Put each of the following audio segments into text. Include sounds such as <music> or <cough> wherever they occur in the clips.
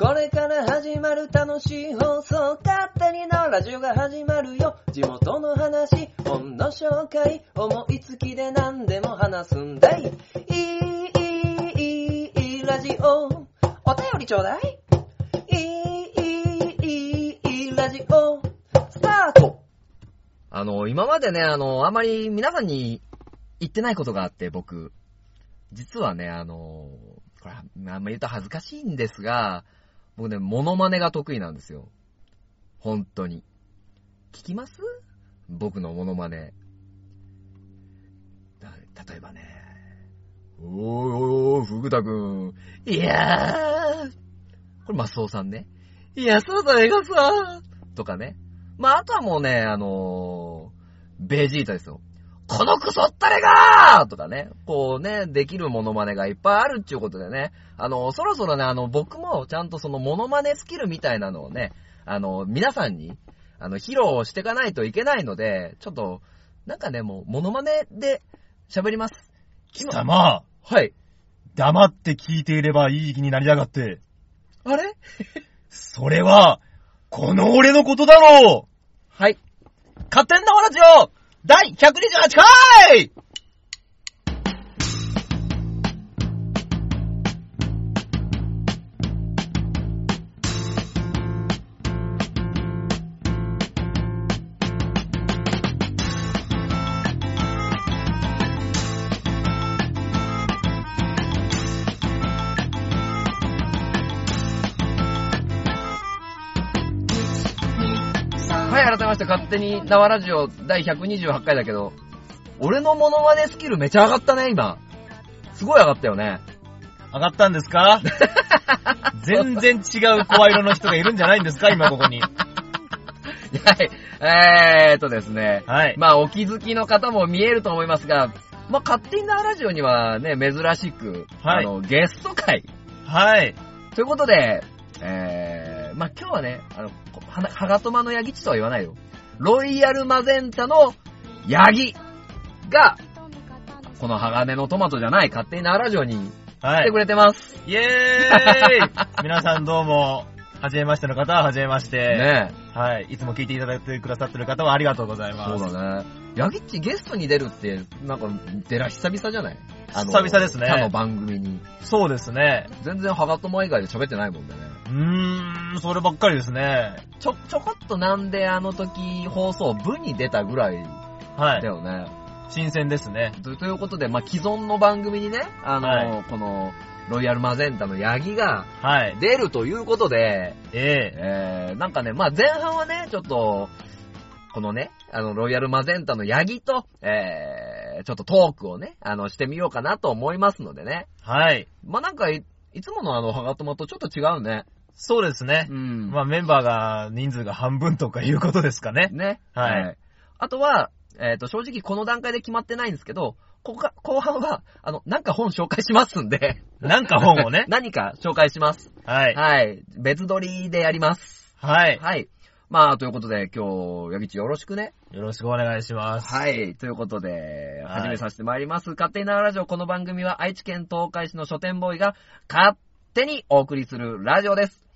これから始まる楽しい放送、勝手にのラジオが始まるよ。地元の話、本の紹介、思いつきで何でも話すんだい。いい、いい、いい、ラジオ。お便りちょうだい。いい、いい、いい、ラジオ。スタートあの、今までね、あの、あまり皆さんに言ってないことがあって、僕。実はね、あの、これ、あんま言うと恥ずかしいんですが、僕ね、モノマネが得意なんですよ。本当に。聞きます？僕のモノマネ。例えばね、おーおー、福田くん。いやー。これ、マスオさんね。いや、そうだ、映画さとかね。まあ、あとはもうね、あのー、ベジータですよ。このクソったれがーとかね、こうね、できるモノマネがいっぱいあるっていうことでね、あの、そろそろね、あの、僕もちゃんとそのモノマネスキルみたいなのをね、あの、皆さんに、あの、披露していかないといけないので、ちょっと、なんかね、もう、モノマネで喋ります。貴様、はい。黙って聞いていればいい気になりやがって。あれ？それは、この俺のことだろうはい。勝手に生ラジオ第128回はい、改めまして、勝手に縄ラジオ第128回だけど、俺のモノマネスキルめちゃ上がったね、今。すごい上がったよね。上がったんですか？<laughs> 全然違う声色の人がいるんじゃないんですか？今ここに。はい。えーっとですね。はい。まあ、お気づきの方も見えると思いますが、まあ、勝手に縄ラジオにはね、珍しく、はいあの、ゲスト会。はい。ということで、えー、まあ、今日はね、あの、ははがとまのヤギチとは言わないよ。ロイヤルマゼンタのヤギが、この鋼のトマトじゃない勝手に縄ラジオにはい来てく。れてます。イェーイ皆さんどうも、はじめましての方ははじめまして。ねはい。いつも聞いていただいてくださってる方はありがとうございます。そうだね。ヤギッチゲストに出るって、なんか、出ら久々じゃない？あの久々ですね他の番組に。そうですね。全然ハガトマ以外で喋ってないもんね。うーん、そればっかりですね。ちょ、ちょこっとなんであの時放送部に出たぐらいはい。だよね。新鮮ですね。とということで、まあ、既存の番組にね、あの、はこの、ロイヤルマゼンタのヤギがはい。出るということで、えええー、なんかね、まあ、前半はね、ちょっと、このね、あの、ロイヤルマゼンタのヤギと、えー、ちょっとトークをね、あの、してみようかなと思いますのでね。はい。まあ、なんかい、いつものあの、ハガトマとちょっと違うね。そうですね。んまあメンバーが人数が半分とかいうことですかね。ね。はいあとは、えっ、と、正直この段階で決まってないんですけど、ここが、後半は、あの、なんか本紹介しますんで、なんか本をね。<laughs> 何か紹介します。はい。はい。別撮りでやります。はい。はい。まあ、ということで、今日、ヤギチよろしくね。よろしくお願いします。はい。ということで、はい始めさせてまいります。勝手に縄ラジオ。この番組は愛知県東海市の書店ボーイが勝手にお送りするラジオです。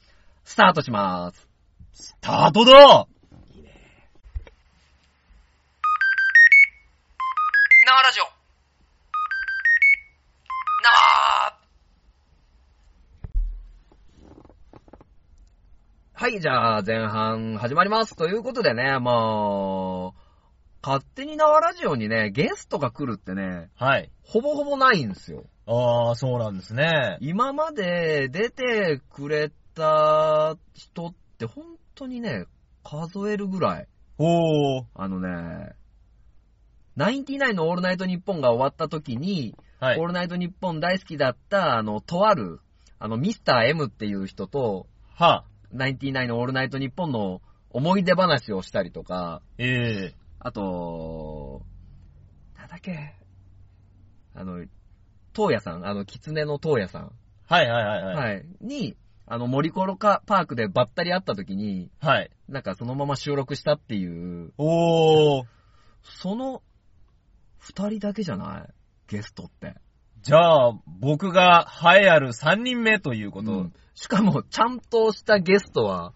スタートします。スタートだ縄ラジオ。縄はい、じゃあ前半始まります。ということでね、まあ、勝手に縄ラジオにね、ゲストが来るってね、はい。ほぼほぼないんですよ。ああ、そうなんですね。今まで出てくれた人って本当にね、数えるぐらい。おー。あのね、ナインティナインのオールナイトニッポンが終わった時に、はいオー。ルナイトニッポン大好きだった、あの、とある、あの、ミスター M っていう人と、は、ナインティナインのオールナイトニッポンの思い出話をしたりとか、ええあと、なんだっけ、あの、東野さん、あの、狐の東野さん、はいはいはいはい。はい、に、あの、森コロカパークでばったり会った時に、はい。なんかそのまま収録したっていう、おー。その、二人だけじゃない？ゲストって。じゃあ、僕が栄えある3人目ということ。うんしかも、ちゃんとしたゲストは、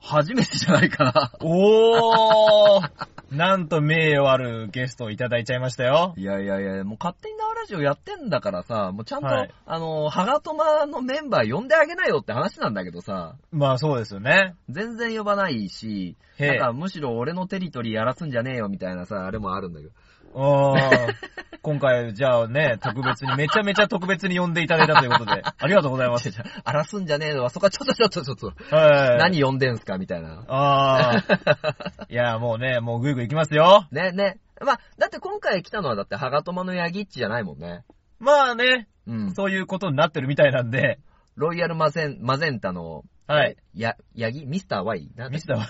初めてじゃないかな。おーなんと名誉あるゲストをいただいちゃいましたよ。いやいやいや、もう勝手に縄ラジオやってんだからさ、もうちゃんと、はいあの、ハガトマのメンバー呼んであげなよって話なんだけどさ、まあそうですよね。全然呼ばないし、なんかむしろ俺のテリトリーやらすんじゃねえよみたいなさ、あれもあるんだけど。あー今回、じゃあね、特別に、めちゃめちゃ特別に呼んでいただいたということで、<laughs> ありがとうございます。荒らすんじゃねえのは、そこはちょっとちょっとちょっと、はい。何呼んでんすかみたいな。ああ。<laughs> いや、もうね、もうぐいぐい行きますよ。ね、ね。まあ、だって今回来たのはだってハガトマのヤギッチじゃないもんね。まあね、うん。そういうことになってるみたいなんで、ロイヤルマゼン、マゼンタの、はい。や、ヤギ？ミスター Y? ミスターは。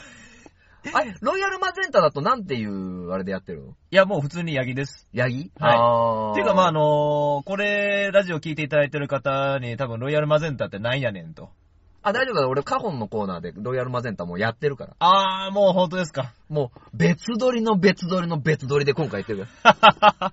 あれ、ロイヤルマゼンタだとなんていう、あれでやってるの？いや、もう普通にヤギです。ヤギ？はいあーていうか、まあ、あのーこれ、ラジオ聞いていただいてる方に、多分、ロイヤルマゼンタってなんやねんと。あ、大丈夫だ。俺、カホンのコーナーでロイヤルマゼンタもうやってるから。あー、もう本当ですか。もう、別撮りの別撮りの別撮りで今回やってるか <laughs>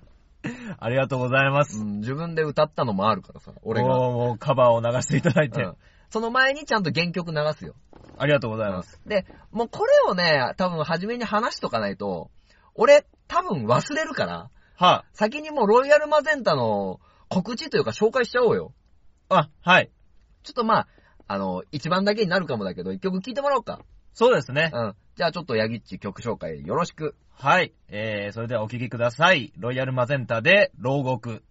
ありがとうございます。ら。うん、自分で歌ったのもあるからさ、俺が。もうもうカバーを流していただいて、うんその前にちゃんと原曲流すよ。ありがとうございます。で、もうこれをね、多分初めに話しとかないと、俺、多分忘れるから、は先にもうロイヤルマゼンタの告知というか紹介しちゃおうよ。あ、はい。ちょっとまあ、あの、一番だけになるかもだけど、一曲聴いてもらおうか。そうですね。うん。じゃあちょっとヤギッチ曲紹介よろしく。はい。えー、それではお聴きください。ロイヤルマゼンタで、牢獄。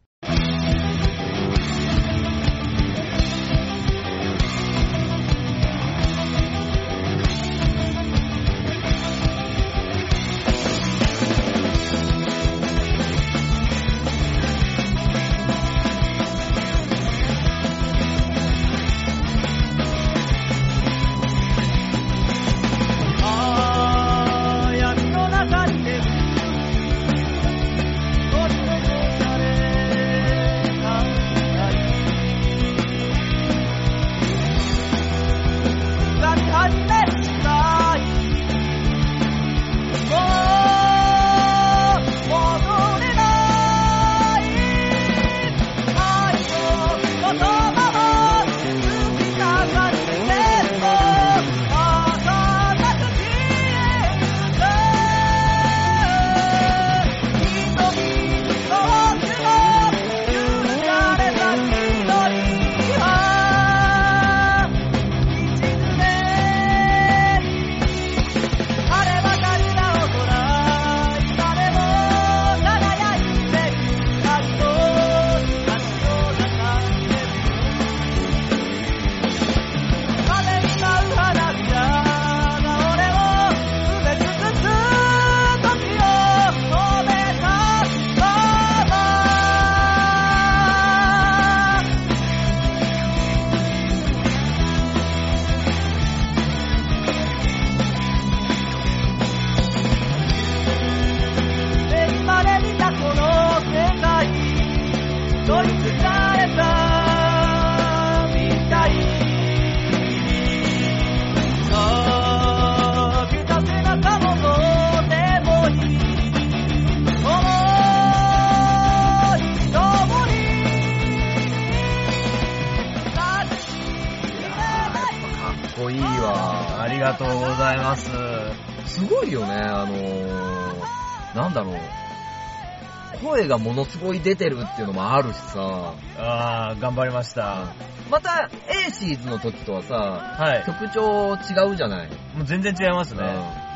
がものすごい出てるっていうのもあるしさ。あー、頑張りました。また、A シーズの時とはさ、はい。曲調違うじゃない？もう全然違いますね。うん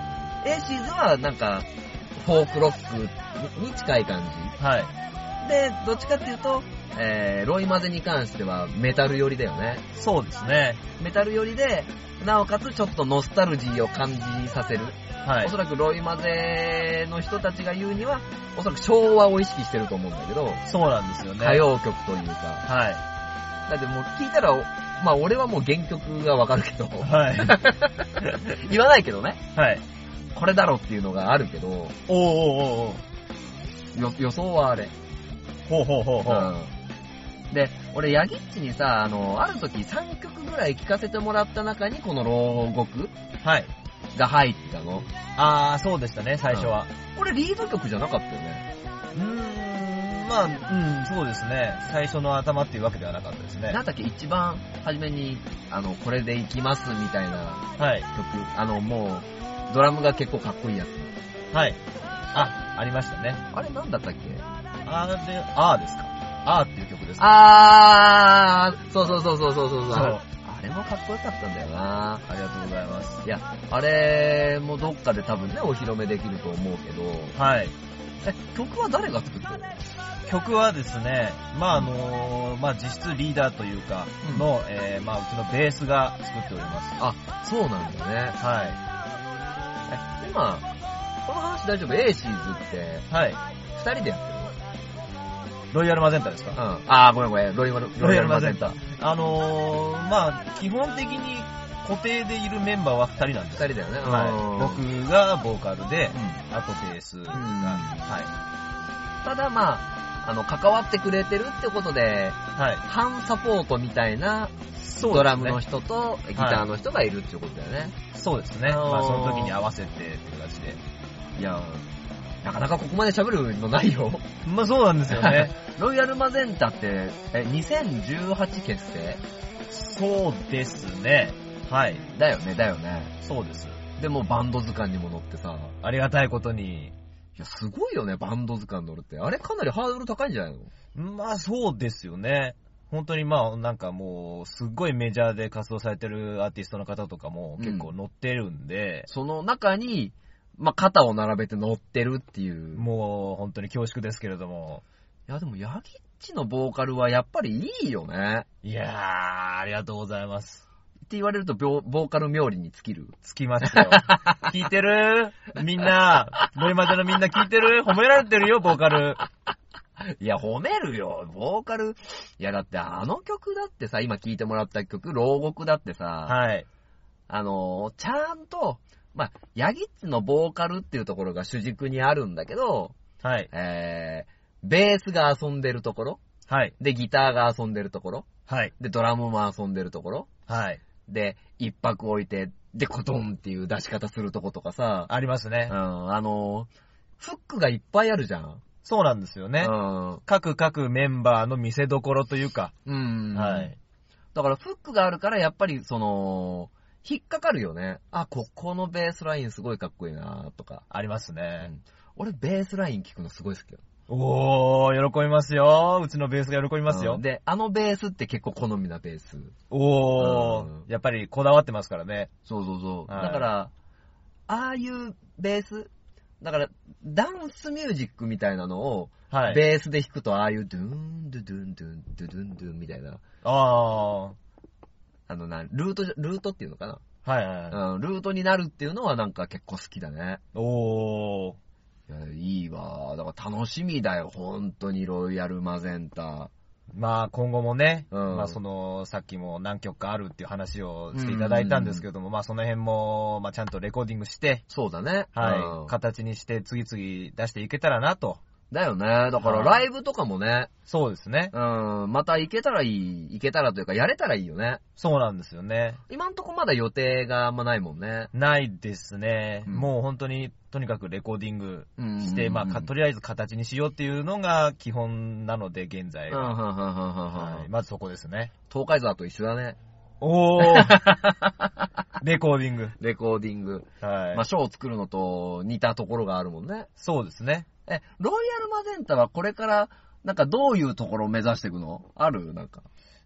A シーズはなんか、フォークロックに近い感はい。じ。で、どっちかっていうと、えー、ロイマゼに関してはメタル寄りだよね。そうですね。メタル寄りで、なおかつちょっとノスタルジーを感じさせる。はいおそ。らくロイマゼの人たちが言うには、おそらく昭和を意識してると思うんだけど、そうなんですよね。歌謡曲というか。はだってもう聞いたら、まあ俺はもう原曲がわかるけど、い。はい。<laughs> 言わないけどね。はい。これだろっていうのがあるけど、おーおーおーお予想はあれ。ほうほうほうほう。うん。で、俺、ヤギッチにさ、あの、ある時3曲ぐらい聴かせてもらった中に、この牢獄はい。が入ったの？あー、そうでしたね、最初は。これリード曲じゃなかったよね？うーまあ、うん、そうですね。最初の頭っていうわけではなかったですねなん。だっけ、一番初めに、あの、これで行きますみたいなはい。曲、あの、もう、ドラムが結構かっこいいやつ。はい。あ、ありましたね。あれなんだったっけ？あーで、あーですか。あーっていう曲ですか。あー、そうそうそうそうそうそうそうあれもかっこよかったんだよなありがとうございます。いや、あれもどっかで多分ね、お披露目できると思うけど、はい。え、曲は誰が作ってる？曲はですね、まああのまあ実質リーダーというかうんの、えーまあうちのベースが作っております。あ、そうなんだね。はえ、今、この話大丈夫？エーシーズって、い。はい。二人でやってる？ロイヤルマゼンタですか？うん。あー、ごめんごめん。ロイヤル、ロイヤルマゼンタ。あのー、まあ基本的に固定でいるメンバーは2人なんです二人だよね。はい。僕がボーカルで、あとベースが、うんはただまあ、あの、関わってくれてるってことで、い。はい。半サポートみたいな、そうねドラムの人とギターの人がいるっていうことだよね。そうですね。あのーまあその時に合わせてっていう形で。いや、なかなかここまで喋るのないよ。まあそうなんですよね。<laughs> ロイヤルマゼンタって、え、2018結成そうですね。はい。だよね、だよね。そうです。でもバンド図鑑にも載ってさ、ありがたいことに。いや、すごいよね、バンド図鑑乗るって。あれかなりハードル高いんじゃないの？まあそうですよね。本当にまあなんかもう、すっごいメジャーで活動されてるアーティストの方とかも結構乗ってるんで、その中に、まあ、肩を並べて乗ってるっていう。もう本当に恐縮ですけれども。いや、でも、ヤギッチのボーカルはやっぱりいいよね。いやー、ありがとうございます。って言われると、ボボーカル冥利に尽きる。つきましたよ。<laughs> 聞いてる？みんな、ノリマゼのみんな聞いてる？褒められてるよ、ボーカル。いや、褒めるよ。ボーカル。いや、だってあの曲だってさ、今聴いてもらった曲、牢獄だってさ、はい。あのー、ちゃんと、まあ、ヤギッチのボーカルっていうところが主軸にあるんだけど、はい。えー、ベースが遊んでるところ、はい。で、ギターが遊んでるところ、はい。で、ドラムも遊んでるところ、はい。で、一泊置いて、で、コトンっていう出し方するとことかさ、ありますねう。ん、あのー、フックがいっぱいあるじゃん。そうなんですよね。うん。各各メンバーの見せどころというか。うん。はい。だからフックがあるから、やっぱりその、引っかかるよね。あ、ここのベースラインすごいかっこいいなとか。ありますね。俺ベースライン聞くのすごい好きよ。おー、喜びますよ。うちのベースが喜びますようん。で、あのベースって結構好みなベース。おーうん、やっぱりこだわってますからね。そうそうそう。はいだから、ああいうベース、だから、ダンスミュージックみたいなのを、はい。ベースで弾くと、ああいうドゥーン、ドゥドゥン、ドゥン、ドゥドゥン、ドゥンみたいな、あー。あのな、ルートじゃ、ルートっていうのかな、はいはいはい。うん、ルートになるっていうのはなんか結構好きだね。おー。いや、いいわ。だから楽しみだよ、本当にロイヤルマゼンタ。まあ今後もね、うんまあその、さっきも何曲かあるっていう話をしていただいたんですけども、まあその辺も、まあちゃんとレコーディングして、そうだね。はい、うん形にして次々出していけたらなと。だよね。だからはいライブとかもね、そうですね。うん、また行けたらいい、行けたらというか、やれたらいいよね。そうなんですよね。今んとこまだ予定があんまないもんね。ないですね。うんもう本当に、とにかくレコーディングうんして、まあか、とりあえず形にしようっていうのが基本なので、現在うん、は。はんはい。まずそこですね。東海座と一緒だね。おー <laughs> レコーディング。レコーディング。はい。まあ、ショーを作るのと似たところがあるもんね。そうですね。え、ロイヤルマゼンタはこれから、なんかどういうところを目指していくの？ある？なんか。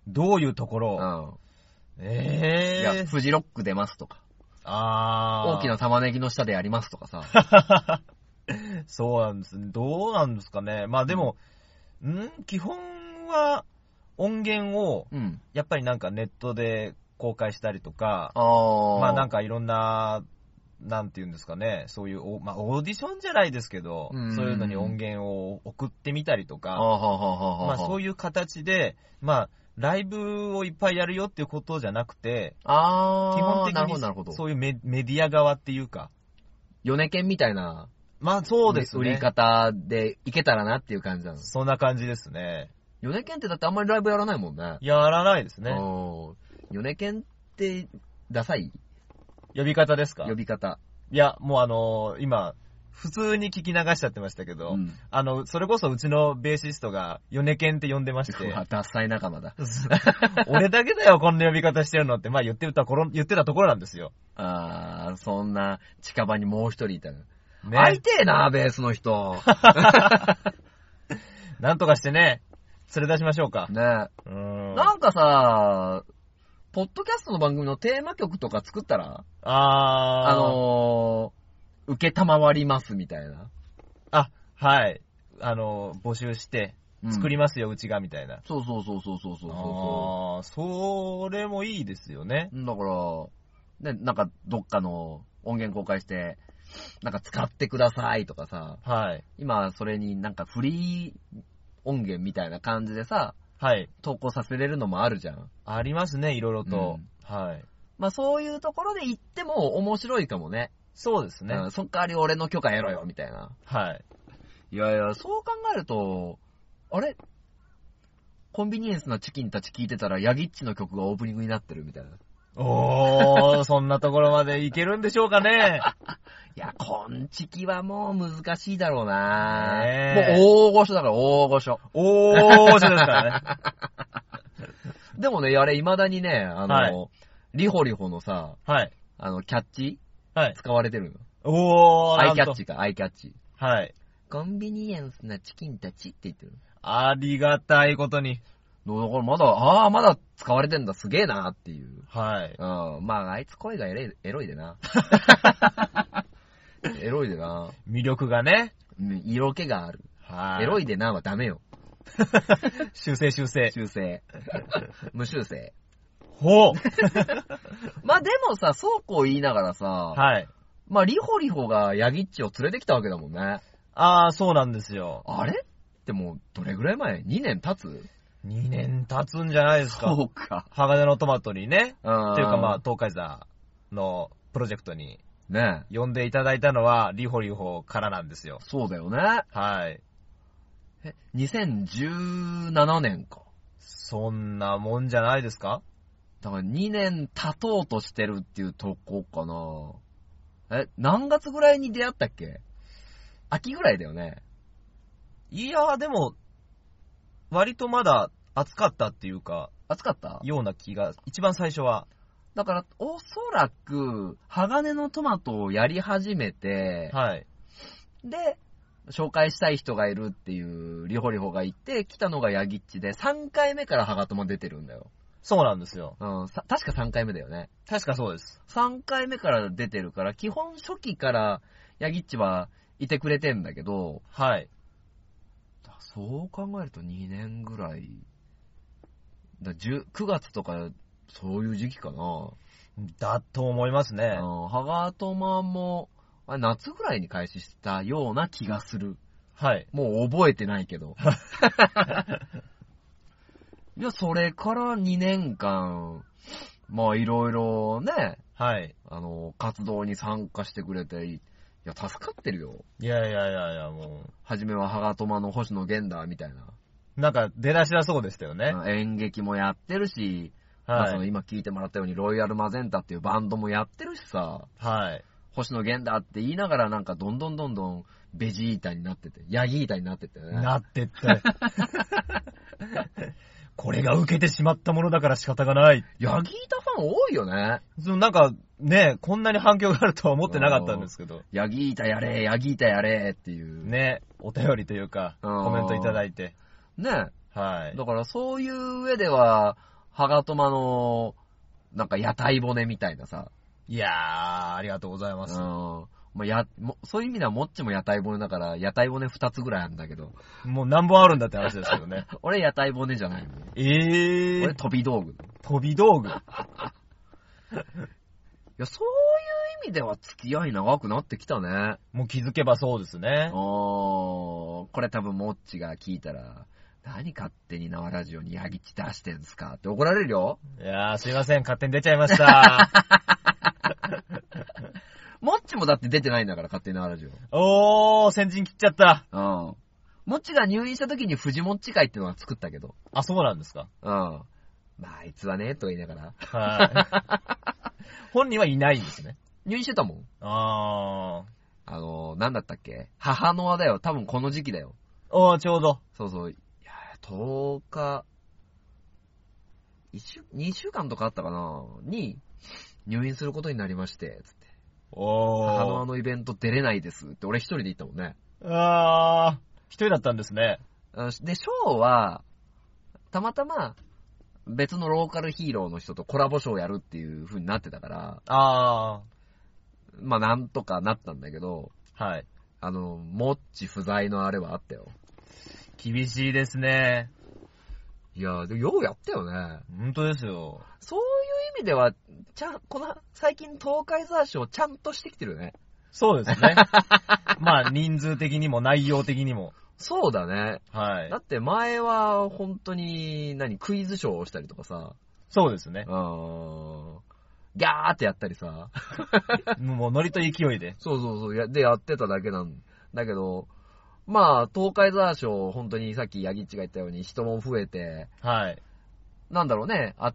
どういうとこうろん。ええいや、フジロック出ますとか。あー。大きな玉ねぎの下でやりますとかさ。<laughs> そうなんですね。どうなんですかね。まあでも、ん？基本は音源を、うん。やっぱりなんかネットで公開したりとか、あー。まあなんかいろんな、なんていうんですかね、そういうお、まあオーディションじゃないですけど、うんそういうのに音源を送ってみたりとか、まあそういう形で、まあライブをいっぱいやるよっていうことじゃなくて、あー。基本的。にそういうメメディア側っていうか、米犬みたいな、まあそうですね。売り方でいけたらなっていう感じなの。そんな感じですね。米犬ってだってあんまりライブやらないもんね。やらないですね。うん。米犬って、ダサい？呼び方ですか？呼び方。いや、もうあのー今、普通に聞き流しちゃってましたけど、うん。あの、それこそうちのベーシストが、米健って呼んでましうて、わ、<laughs> ダッサい仲間だ。<laughs> 俺だけだよ、こんな呼び方してるのって、まあ言ってた頃、言ってたところなんですよ。あー、そんな近場にもう一人いたの。ね。会いてえな、ベースの人。<laughs> なんとかしてね、連れ出しましょうか。ねうーん。なんかさ、ポッドキャストの番組のテーマ曲とか作ったらあー。あのー、受けたまわりますみたいな。あ、はい。あの、募集して、作りまますよ、うちが、みたいな。そうそうそうそうそうそうそあー、それもいいですよね。う。だから、ね、なんかどっかの音源公開して、なんか使ってくださいとかさ、はい。今それになんかフリー音源みたいな感じでさ、はい。投稿させれるのもあるじゃん。ありますね、いろいろと。はい。まあそういうところで行っても面白いかもね。そうですね。うん、そっ代わり俺の許可得ろよ、みたいな。はい。いやいや、そう考えると、あれ？コンビニエンスなチキンたち聞いてたら、ヤギッチの曲がオープニングになってるみたいな。おー、そんなところまでいけるんでしょうかね。<laughs> いや、コンチキはもう難しいだろうなもう大御所だから大御所。おー、そうですからね。<laughs> でもね、あれ未だにね、あの、はいリホリホのさ、はい。あの、キャッチはい。使われてるの。おー、アイキャッチか、アイキャッチ。はい。コンビニエンスなチキンたちって言ってる。ありがたいことに。だからまだ、ああ、まだ使われてんだ、すげえなっていう。はい。うん。まあ、あいつ声がエロいエロいでな。<laughs> エロいでな。魅力がね。うん色気がある。はい。エロい。いでなはダメよ。修 <laughs> 正修正。修正。<laughs> 無修正。ほう。まあでもさ、そうこう言いながらさ、はい。まあリホリホがヤギッチを連れてきたわけだもんね。あー、そうなんですよ。あれ？ってもう、どれぐらい前 ?2 年経つ？2年経つんじゃないですか。そうか。鋼のトマトにね。うん。というかまあ、東海座のプロジェクトにね呼んでいただいたのは、リホリホからなんですよ。そうだよね。はい。え、2017年か。そんなもんじゃないですか？だから2年経とうとしてるっていうとこかな。え、何月ぐらいに出会ったっけ？秋ぐらいだよね。いやー、でも、割とまだ暑かったっていうか、暑かった？ような気が、一番最初は。だから、おそらく、鋼のトマトをやり始めて、はい。で、紹介したい人がいるっていうリホリホがいて、来たのがヤギッチで、3回目からハガトマ出てるんだよ。そうなんですよ。うん、さ確か3回目だよね。確かそうです。3回目から出てるから、基本初期からヤギッチはいてくれてんだけど、はい。だそう考えると2年ぐらい。だ10 9月とか、そういう時期かな。だと思いますね。うん、ハガトマも、あれ夏ぐらいに開始したような気がする。はい。もう覚えてないけど。<laughs> いや、それから2年間、まあいろいろね、はい。あの、活動に参加してくれて、いや、助かってるよ。いやいやいやいや、もはじめはハガトマの星野源だ、みたいな。う、なんか出だしはそうでしたよね。うん演劇もやってるし、まあそはい。の今聞いてもらったように、ロイヤルマゼンタっていうバンドもやってるしさ、はい。星野源だって言いながらなんかどんどんどんどんベジータになってて、ヤギータになってってね。なってって。<laughs> これが受けてしまったものだから仕方がない。ヤギータファン多いよね。そのなんか、ね、こんなに反響があるとは思ってなかったんですけど。ヤギータやれ、ヤギータやれっていう。。ね、お便りというか、うんコメントいただいて。ね。はい。だからそういう上では、ハガトマの、なんか屋台骨みたいなさ。いやー、ありがとうございうん。ます。まあ、や、もそういう意味ではもっちも屋台骨だから、屋台骨二つぐらいあるんだけど、もう何本あるんだって話ですけどね。<laughs> 俺屋台骨じゃないもん。えー俺、飛び道具。<laughs> い飛び道具？や、そういう意味では付き合い長くなってきたね。もう気づけばそうですね。おー、これ多分もっちが聞いたら、何勝手に縄ラジオにヤギチ出してんすかって怒られるよ。いやー、すいません、勝手に出ちゃいました。もっちもだって出てないんだから、勝手に縄ラジオ。おー、先陣切っちゃった。うん。もっちが入院した時に藤もっち会っていうのは作ったけど。あ、そうなんですか。うん。まあ、あいつはね、とか言いながら。はい。<laughs> 本人はいないんですね。入院してたもん。ああの、なんだったっけ？母の輪だよ。多分この時期だよ。おー、ちょうど。そうそう。いや、10日、1週、2週間とかあったかな？に、入院することになりまして、つって。母の輪おー。のイベント出れないですって、俺一人で行ったもんね。あー、一人だったんですね。あで、ショーは、たまたま、別のローカルヒーローの人とコラボショーやるっていう風になってたから、あまあなんとかなったんだけど、ー、はい。あの、モッチ不在のあれはあったよ。厳しいですね。いや、でもようやったよね。本当ですよ。そういう意味では、ちゃん、この、最近東海ザーショーちゃんとしてきてるね。そうですね。<laughs> まあ、人数的にも内容的にも。そうだね。はいだ。って前は本当に、何、クイズショーをしたりとかさ、そうですねう。ーん、ギャーってやったりさ、<laughs> もうノリと勢いで。そうそうそう、やでやってただけなんだけど、まあ、東海ザーショー、本当にさっきヤギッチが言ったように人も増えて、はい。なんだろうね、あ、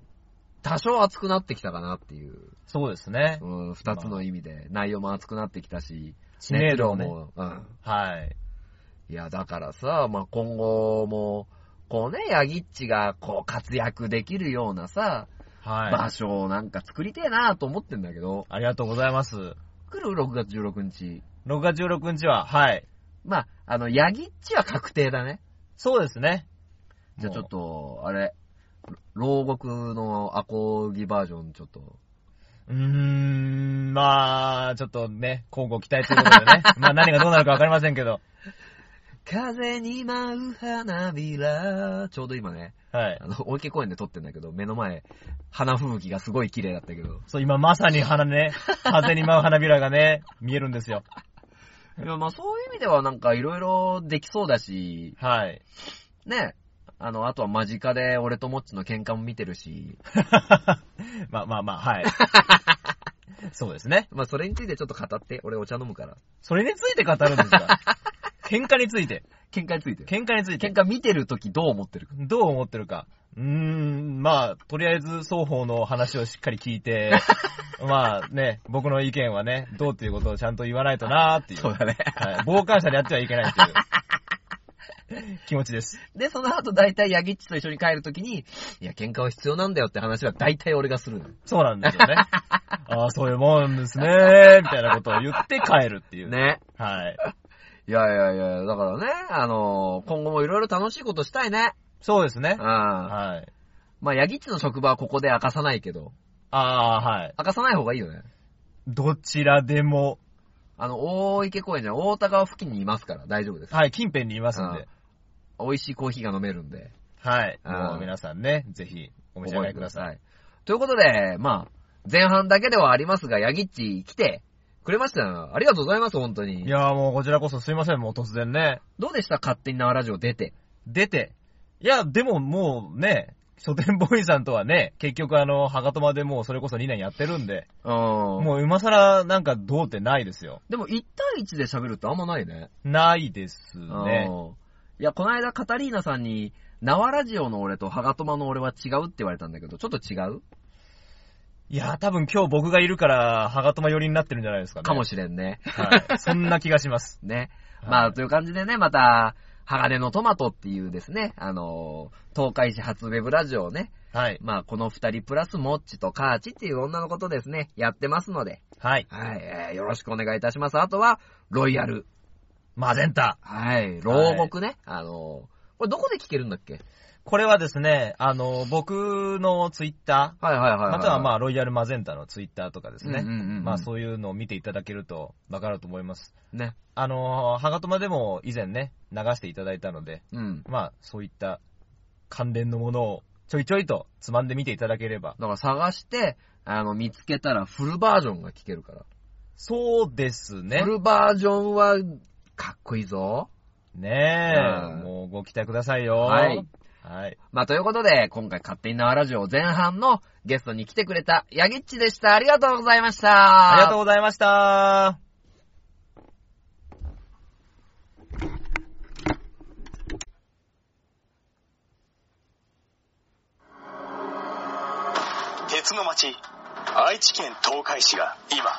多少熱くなってきたかなっていう、そうですね。うん、二つの意味で、内容も熱くなってきたし、知名度も、うん。はい。いや、だからさ、まあ、今後も、こうね、ヤギッチが、こう、活躍できるようなさ、はい。場所をなんか作りてえなと思ってんだけど、ありがとうございます。来る6月16日。6月16日は、はい。まあ、あの、ヤギッチは確定だね。そうですね。じゃあちょっもと、あれ、牢獄のアコギバージョン、ちょっと。う。うーん、まあ、ちょっとね、交互期待ということでね。<laughs> まあ何がどうなるかわかりませんけど。風に舞う花びら。ちょうど今ね、はいあ。の、大池公園で撮ってんだけど、目の前、花吹雪がすごい綺麗だったけど。そう、今まさに花ね、風に舞う花びらがね、見えるんですよ。いや、まあそういう意味ではなんかいろいろできそうだし、はい。ね。あの、あとは間近で俺とモッチの喧嘩も見てるし、<laughs> まあまあまあ、はい。<laughs> そうですね。まあそれについてちょっと語って、俺お茶飲むから。それについて語るんですか？<laughs> 喧嘩について。喧嘩について。喧嘩について喧。嘩見てるときどう思ってるか。どう思ってるか。うーん、まあ、とりあえず双方の話をしっかり聞いて、<laughs> まあね、僕の意見はね、どうっていうことをちゃんと言わないとなーっていう。<laughs> そうだね。はい。傍観者でやってはいけないっていう <laughs> 気持ちです。で、その後大体ヤギッチと一緒に帰るときに、いや、喧嘩は必要なんだよって話は大体俺がするのよ。そうなんですよね。ああ、そういうもんですねみたいなことを言って帰るっていう。。ね。はい。いやいやいや、だからね、あの今後もいろいろ楽しいことしたいね。そうですねうん。。はい。まあ、ヤギッチの職場はここで明かさないけど、ああ、はい。明かさない方がいいよね。どちらでも、あの、大池公園じゃ大田川付近にいますから大丈夫です。はい、近辺にいますんで。美味しいコーヒーが飲めるんで。はい。もう皆さんね、ぜひお召し上がりください。い。ということで、まあ、前半だけではありますが、ヤギッチ来てくれましたよ。ありがとうございます、本当に。いやーもうこちらこそすいません、もう突然ね。どうでした勝手に縄ラジオ出て。出て。いや、でももうね、書店ボーイさんとはね、結局あの、ハガトマでもうそれこそ2年やってるんで、うん。もう今更なんかどうってないですよ。でも1対1で喋るってあんまないね。ないですね。うんいや、この間カタリーナさんに、縄ラジオの俺とハガトマの俺は違うって言われたんだけど、ちょっと違う？いやー多分今日僕がいるから、ハガトマ寄りになってるんじゃないですかね。かもしれんね。はい。そんな気がします。<laughs> ね。はいまあ、という感じでね、また、鋼のトマトっていうですね、あのー、東海市初ウェブラジオをね、はい。まあ、この二人プラスモッチとカーチっていう女のことですね、やってますので、はい。はい、えーよろしくお願いいたします。あとは、ロイヤル。マゼンタ。はい、牢獄ね。あのー、これどこで聞けるんだっけ？これはですね、あの、僕のツイッタはいはいはい、ー、はい。またはまあ、ロイヤルマゼンタのツイッターとかですね。うんうんうんうんまあ、そういうのを見ていただけるとわかると思います。ね。あの、ハガトマでも以前ね、流していただいたので、うん。まあ、そういった関連のものをちょいちょいとつまんでみていただければ。だから探して、あの、見つけたらフルバージョンが聞けるから。そうですねフ。ルバージョンは、かっこいいぞ。ねうんえ、もうご期待くださいよ。はい。はい。まあ、ということで、今回勝手に縄ラジオ前半のゲストに来てくれた、ヤギッチでした。ありがとうございました。ありがとうございました。鉄の町愛知県東海市が今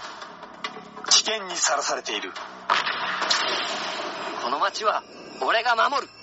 危険にさらされているこの街は俺が守る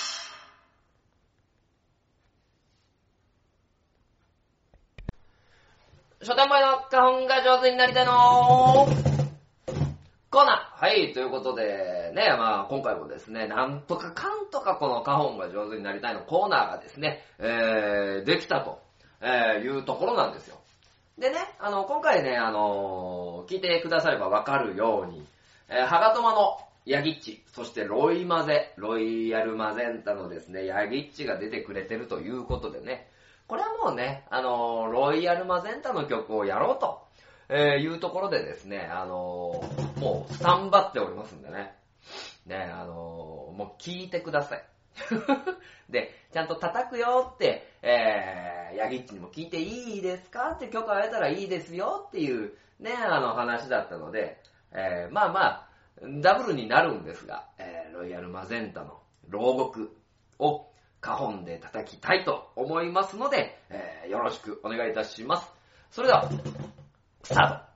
書店前の花本が上手になりたいのーコーナーはい、ということで、ね、まあ今回もですね、なんとかかんとかこの花本が上手になりたいのコーナーがですね、えー、できたと、えーいうところなんですよ。でね、あの、今回ね、あの聞いてくださればわかるように、えー、ハガトマのヤギッチ、そしてロイマゼ、ロイヤルマゼンタのですね、ヤギッチが出てくれてるということでね、これはもうね、あのロイヤルマゼンタの曲をやろうと、えーいうところでですね、あのもうスタンバっておりますんでね、ね、あのもう聞いてください。<laughs> で、ちゃんと叩くよって、えー、ヤギッチにも聞いていいですかって許可を得たらいいですよっていうね、あの話だったので、えー、まあまあ、ダブルになるんですが、えー、ロイヤルマゼンタの牢獄を花本で叩きたいと思いますので、えー、よろしくお願いいたします。それでは、スタート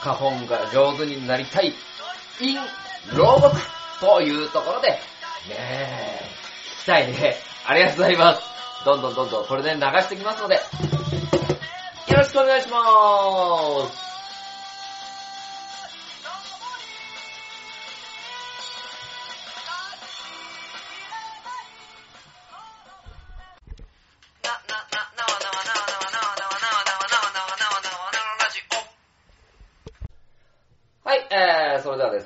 花本が上手になりたい、in 牢獄というところで、ねえ、聞きたいね。ありがとうございます。どんどんどんどんこれで流していきますので、よろしくお願いしまーす。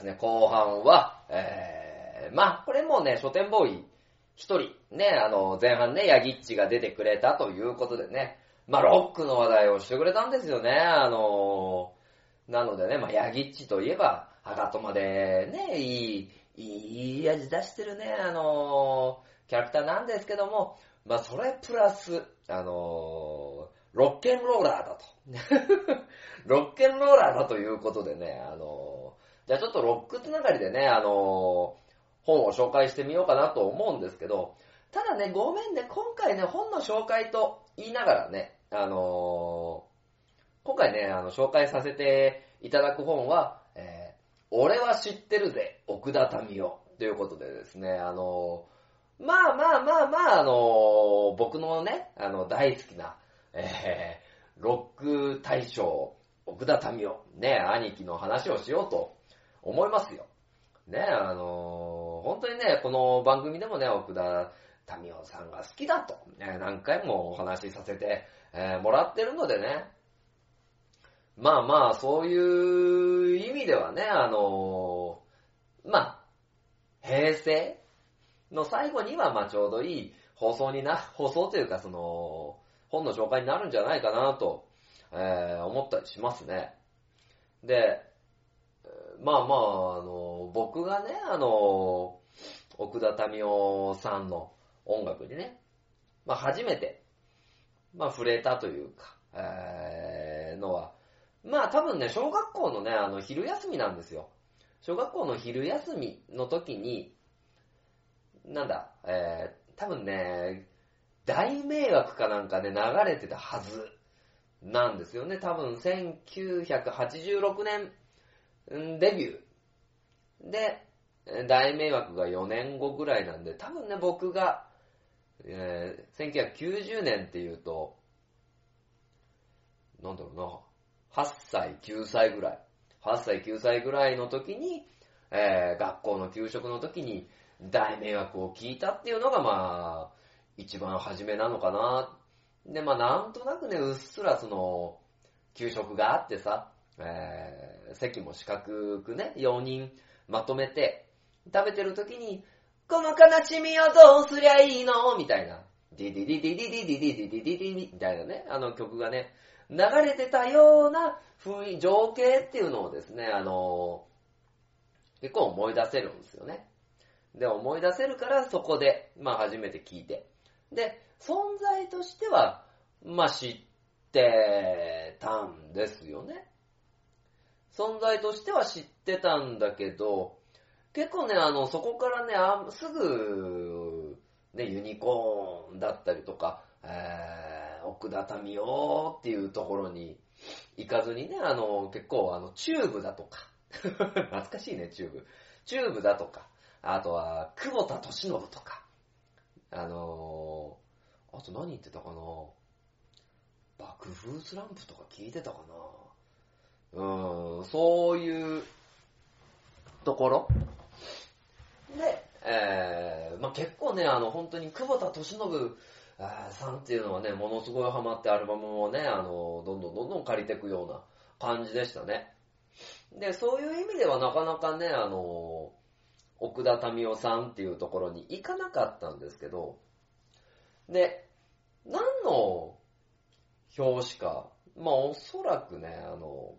ですね、後半は、えー、まあ、これもね、書店ボーイ一人、ね、あの、前半ね、ヤギッチが出てくれたということでね、まあ、ロックの話題をしてくれたんですよね、あのなのでね、まあ、ヤギッチといえば、ハガトマでね、いい、いい味出してるね、あのキャラクターなんですけども、まあ、それプラス、あのロッケンローラーだと。<laughs> ロッケンローラーだということでね、あのじゃあちょっとロックつながりでね、あの本を紹介してみようかなと思うんですけど、ただね、ごめんね、今回ね、本の紹介と言いながらね、あの今回ね、あの、紹介させていただく本は、えー俺は知ってるぜ、奥田民生ということでですね、あのまあまあまあまあ、あの僕のね、あの、大好きな、えーロック大賞奥田民生、ね、兄貴の話をしようと思いますよ。ね、あの本当にね、この番組でもね、奥田民生さんが好きだと、ね、何回もお話しさせて、えーもらってるのでね、まあまあ、そういう意味ではね、あのまあ、平成の最後には、まあちょうどいい放送にな、放送というか、その、本の紹介になるんじゃないかなと、えー思ったりしますね。で、まあまあ、あの、僕がね、あの、奥田民生さんの音楽にね、まあ初めて、まあ触れたというか、えーのは、まあ多分ね、小学校のね、あの、昼休みなんですよ。小学校の昼休みの時に、なんだ、えー、多分ね、大迷惑かなんかで流れてたはずなんですよね。多分1986年デビュー。で、大迷惑が4年後ぐらいなんで、多分ね、僕が、えー1990年っていうと、なんだろうな、8歳、9歳ぐらい。8歳、9歳ぐらいの時に、えー学校の給食の時に大迷惑を聞いたっていうのが、まあ、一番初めなのかな。で、まあ、なんとなくね、うっすらその、給食があってさ、えー席も四角くね、4人まとめて、食べてる時に、この悲しみをどうすりゃいいの？みたいな。ディディディディディディディディディディディみたいなね、あの曲がね、流れてたような雰囲、情景っていうのをですね、あの、結構思い出せるんですよね。で、思い出せるからそこで、まあ初めて聞いて。で、存在としては、まあ知ってたんですよね。存在としては知ってたんだけど、結構ね、あの、そこからね、あすぐ、ね、ユニコーンだったりとか、えー、奥田民生っていうところに行かずにね、あの、結構、あの、チューブだとか、<laughs> 懐かしいね、チューブ。チューブだとか、あとは、久保田利伸とか、あのー、あと何言ってたかな？爆風スランプとか聞いてたかな？うん、そういうところ？で、えー、まあ、結構ね、あの、本当に久保田敏信さんっていうのはね、ものすごいハマってアルバムをね、あの、どんどんどんどん借りていくような感じでしたね。で、そういう意味ではなかなかね、あの、奥田民生さんっていうところに行かなかったんですけど、で、何の表紙か、まあおそらくね、あの、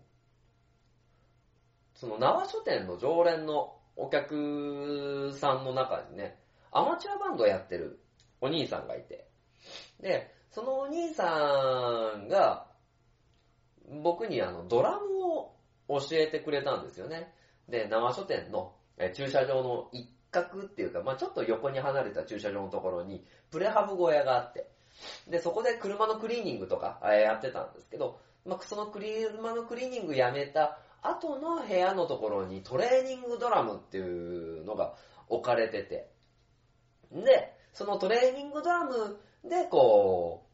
その縄書店の常連のお客さんの中にね、アマチュアバンドやってるお兄さんがいて、で、そのお兄さんが、僕にあの、ドラムを教えてくれたんですよね。で、縄書店の駐車場の一角っていうか、まあちょっと横に離れた駐車場のところに、プレハブ小屋があって、で、そこで車のクリーニングとかやってたんですけど、まあその車のクリーニングやめた後の部屋のところにトレーニングドラムっていうのが置かれてて、で、そのトレーニングドラムでこ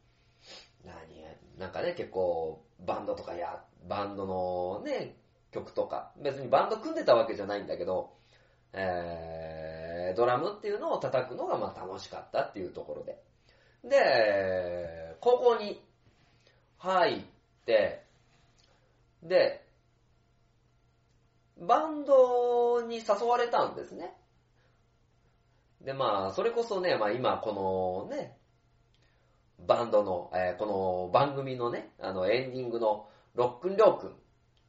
う、何なんかね、結構バンドとかや、バンドのね、曲とか、別にバンド組んでたわけじゃないんだけど、えー、ドラムっていうのを叩くのがまあ楽しかったっていうところで。で、高校に入って、で、バンドに誘われたんですね。で、まあ、それこそね、まあ今このね、バンドの、えーこの番組のね、あのエンディングのロックンリョーく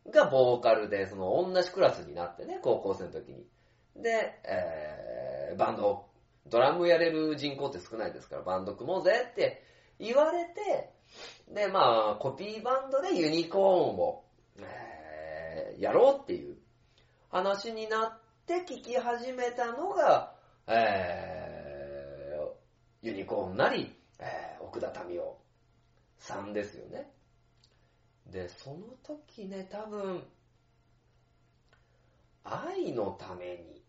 んがボーカルで、その同じクラスになってね、高校生の時に。で、えーバンド、ドラムやれる人口って少ないですから、バンド組もうぜって言われて、で、まあ、コピーバンドでユニコーンを、えーやろうっていう話になって聞き始めたのが、えーユニコーンなり、えー奥田民生さんですよね。で、その時ね、多分、愛のために、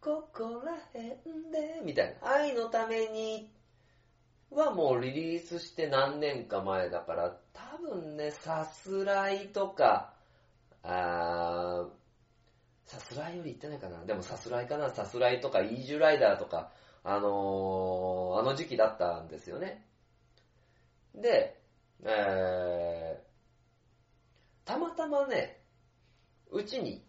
ここら辺で、みたいな、愛のためにはもうリリースして何年か前だから、多分ね、さすらいとか、あーさすらいより言ってないかな。でもさすらいかな。さすらいとか、イージュライダーとか、あのーあの時期だったんですよね。で、えー、たまたまね、うちに、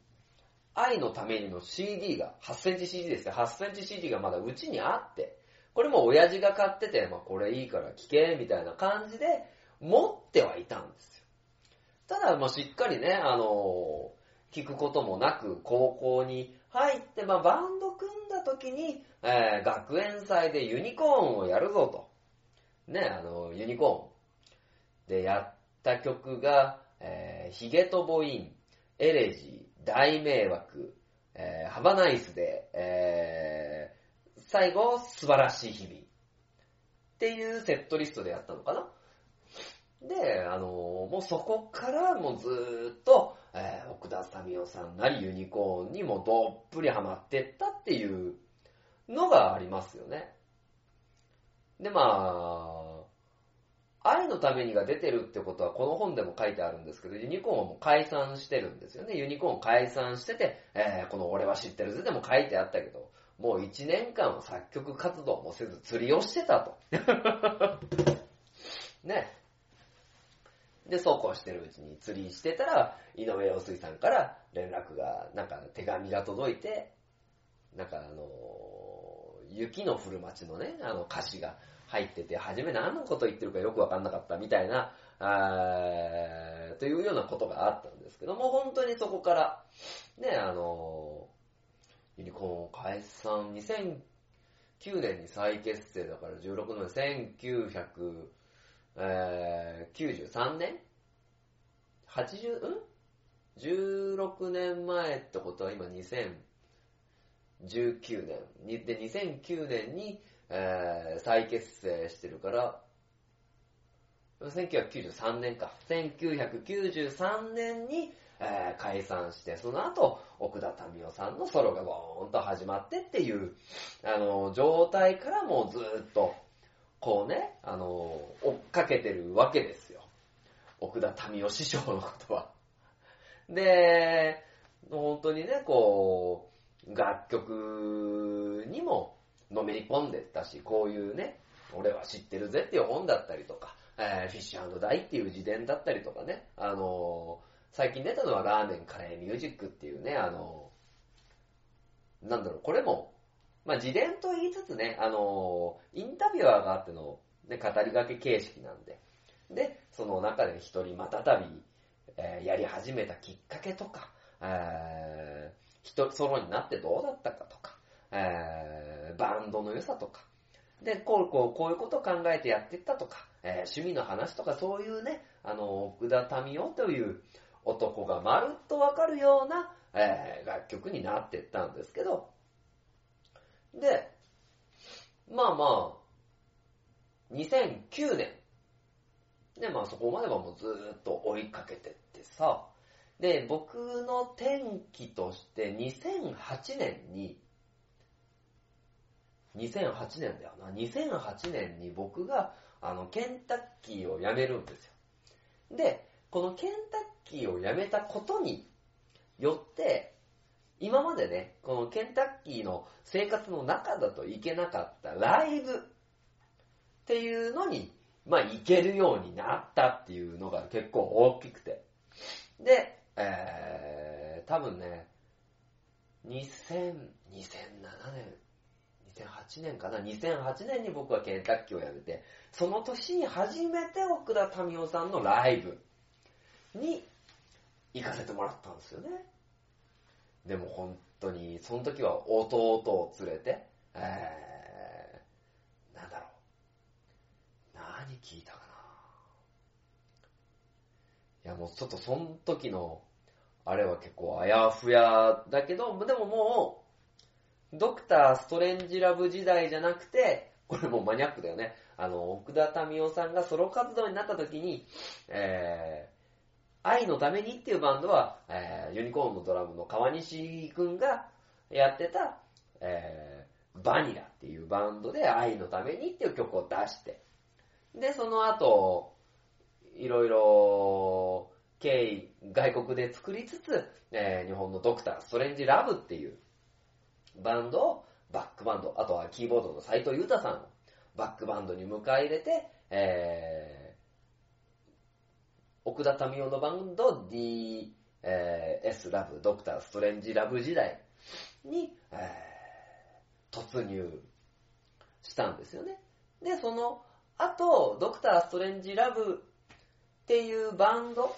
愛のためにの CD が、8センチ CD ですよ。8センチ CD がまだうちにあって、これも親父が買ってて、まあこれいいから聞け、みたいな感じで、持ってはいたんですよ。ただ、まあしっかりね、あのー聞くこともなく、高校に入って、まあバンド組んだ時に、えー学園祭でユニコーンをやるぞと。ね、あの、ユニコーン。で、やった曲が、えーヒゲとボイン、エレジー、大迷惑、えーハバナイスで、えー最後、素晴らしい日々。っていうセットリストでやったのかなで、あのーもうそこからもうずーっと、えー奥田民生さんなりユニコーンにもどっぷりハマってったっていうのがありますよね。で、まあ、愛のためにが出てるってことはこの本でも書いてあるんですけど、ユニコーンはもう解散してるんですよね。ユニコーン解散してて、えーこの俺は知ってるぜでも書いてあったけど、もう1年間は作曲活動もせず釣りをしてたと。<laughs> ね。で、そうこうしてるうちに釣りしてたら、井上陽水さんから連絡が、なんか手紙が届いて、なんかあの雪の降る街のね、あの歌詞が入ってて、初め何のこと言ってるかよくわかんなかったみたいな、あーというようなことがあったんですけども、本当にそこから、ね、あのユニコーン解散、2009年に再結成だから16年1900、1993年 ?80、ん ?16 年前ってこと？は今2019年。で、2009年に、えー再結成してるから、1993年か。1993年に、えー解散して、その後、奥田民生さんのソロがボーンと始まってっていう、あの、状態からもうずっと、こうね、あの、追っかけてるわけですよ。奥田民生師匠のことは。で、本当にね、こう、楽曲にものめり込んでったし、こういうね、俺は知ってるぜっていう本だったりとか、えーフィッシュダイっていう自伝だったりとかね、あのー最近出たのはラーメンカレーミュージックっていうね、あのーなんだろう、これも、まあ自伝と言いつつね、あのーインタビュアーがあっての、ね、語りがけ形式なんで、で、その中で一人またたび、えーやり始めたきっかけとか、えー一人ソロになってどうだったかとか、えーバンドの良さとか、で、こう、こう、こういうことを考えてやっていったとか、えー趣味の話とかそういうね、あの、奥田民生という男がまるっとわかるような、えー楽曲になっていったんですけど、で、まあまあ、2009年、で、まあそこまではもうずーっと追いかけてってさ、で、僕の転機として2008年に、2008年だよな。2008年に僕が、あの、ケンタッキーを辞めるんですよ。で、このケンタッキーを辞めたことによって、今までね、このケンタッキーの生活の中だといけなかったライブっていうのに、まあ行けるようになったっていうのが結構大きくて。で、えー、多分ね、2000、2007年、2008年かな ?2008 年に僕はケンタッキーを辞めて、その年に初めて奥田民生さんのライブに行かせてもらったんですよね。でも本当に、その時は弟を連れて、えー、なんだろう。何聞いたかないやもうちょっとその時の、あれは結構あやふやだけど、でももう、ドクターストレンジラブ時代じゃなくて、これもうマニアックだよね。あの、奥田民生さんがソロ活動になった時に、えー、愛のためにっていうバンドは、えー、ユニコーンのドラムの川西くんがやってた、えー、バニラっていうバンドで愛のためにっていう曲を出して、で、その後、いろいろ、経緯、外国で作りつつ、えー日本のドクター、ストレンジラブっていうバンドをバックバンド、あとはキーボードの斎藤裕太さんをバックバンドに迎え入れて、えー、奥田民生のバンド D、えー S ラブ、ドクターストレンジラブ時代に、えー突入したんですよね。で、その後、ドクターストレンジラブっていうバンド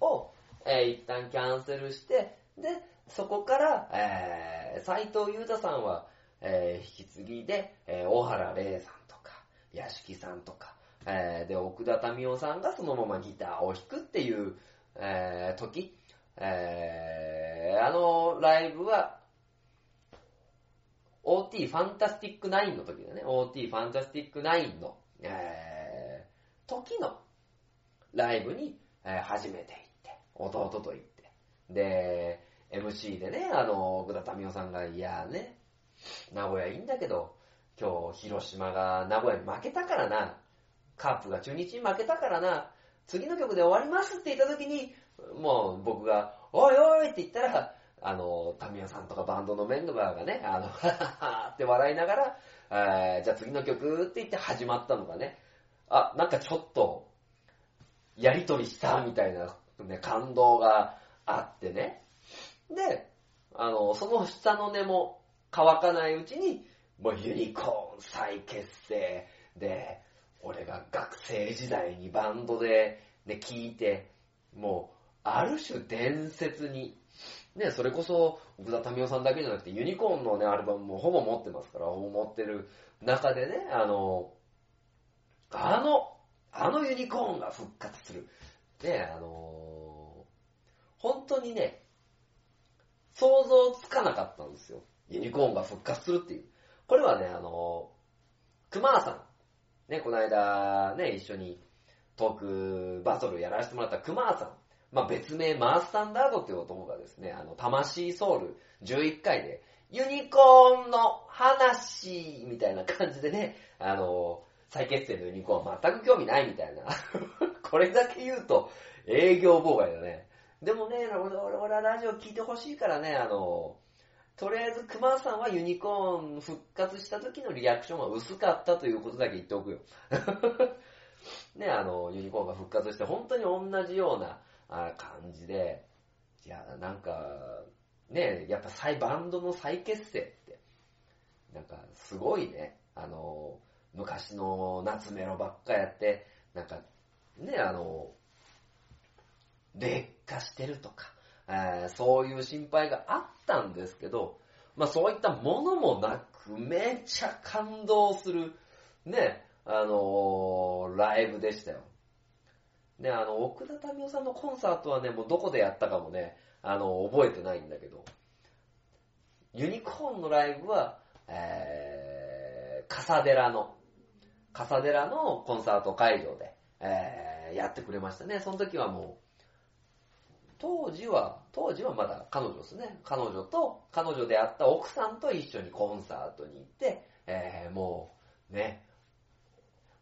を、えー一旦キャンセルして、で、そこから、えー、斎藤裕太さんは、えー引き継ぎで、えー大原玲さんとか、屋敷さんとか、えーで、奥田民生さんがそのままギターを弾くっていう、えー時、えーあのライブは、OT ファンタスティック9の時だね。OT ファンタスティック9の、えー、時のライブに、えー初めて行って、弟と行って。で、MC でね、あの、奥田民生さんが、いやね、名古屋いいんだけど、今日広島が名古屋に負けたからな、カープが中日に負けたからな、次の曲で終わりますって言った時に、もう僕が、おいおいって言ったら、あの、タミヤさんとかバンドのメンバーがね、あの、はははって笑いながら、えーじゃあ次の曲って言って始まったのがね、あ、なんかちょっと、やりとりしたみたいな、ね、感動があってね。で、あの、その下の根も乾かないうちに、もうユニコーン再結成で、俺が学生時代にバンドで、ね、聴いて、もう、ある種伝説に、ね、それこそ、奥田民生さんだけじゃなくて、ユニコーンのね、アルバムもほぼ持ってますから、ほぼ持ってる中でね、あの、あの、あのユニコーンが復活する。ね、あの、本当にね、想像つかなかったんですよ。ユニコーンが復活するっていう。これはね、あの、熊さん、ね、この間ね、一緒にトークバトルやらせてもらった熊さん、まあ、別名マースタンダードっていう男がですね、あの、魂ソウル11回で、ユニコーンの話みたいな感じでね、あの、再結成のユニコーン全く興味ないみたいな。<laughs> これだけ言うと営業妨害だね。でもね、俺俺俺はラジオ聞いてほしいからね、あの、とりあえず熊さんはユニコーン復活した時のリアクションは薄かったということだけ言っておくよ。<laughs> ね、あの、ユニコーンが復活して本当に同じような感じで、いや、なんか、ね、やっぱ再バンドの再結成って、なんかすごいね、あの、昔の夏メロばっかやって、なんか、ね、あの、劣化してるとか、えーそういう心配があったんですけど、まあそういったものもなく、めちゃ感動する、ね、あのライブでしたよ。ね、あの、奥田民生さんのコンサートはね、もうどこでやったかもね、あの、覚えてないんだけど、ユニコーンのライブは、えー、笠寺の、笠寺のコンサート会場で、えー、やってくれましたね。その時はもう、当時は、当時はまだ彼女ですね。彼女と、彼女であった奥さんと一緒にコンサートに行って、えー、もう、ね、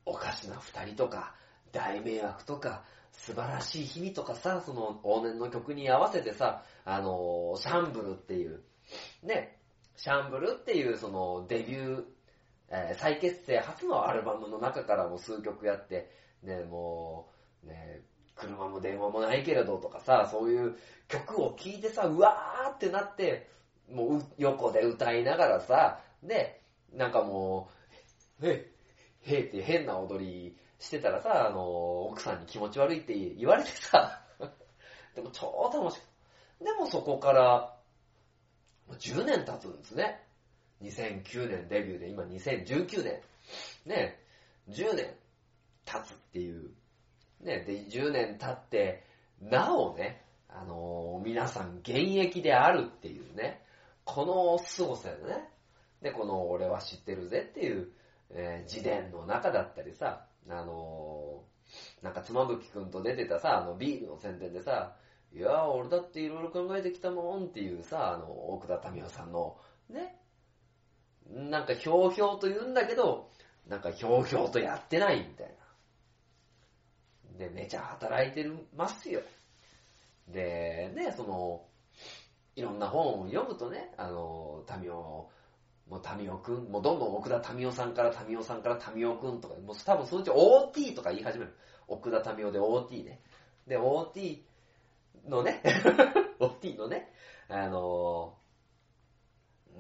おかしな二人とか、大迷惑とか、素晴らしい日々とかさ、その往年の曲に合わせてさ、あのーシャンブルっていう、ね、シャンブルっていうそのデビュー、えー再結成初のアルバムの中からも数曲やって、ね、もう、ね、車も電話もないけれどとかさ、そういう曲を聴いてさ、うわーってなって、もう横で歌いながらさ、で、なんかもう、へへへって変な踊りしてたらさ、あの、奥さんに気持ち悪いって言われてさ、<laughs> でも超楽しく。でもそこから、10年経つんですね。2009年デビューで、今2019年。ね、10年経つっていう。ね、で、10年経って、なおね、あのー皆さん現役であるっていうね、この凄さよね。で、この俺は知ってるぜっていう、えー自伝の中だったりさ、あのーなんか妻夫木くんと出てたさ、あのビールの宣伝でさ、いや俺だっていろいろ考えてきたもんっていうさ、あの、奥田民生さんの、ね、なんかひょうひょうと言うんだけど、なんかひょうひょうとやってないみたいな。で、めちゃ働いてますよ。で、ね、その、いろんな本を読むとね、あの、タミオ、もうタミオくん、もうどんどん奥田タミオさんからタミオさんからタミオくんとか、もう多分そのうち OT とか言い始める。奥田タミオで OT ね。で、OT のね、<laughs> OT のね、あの、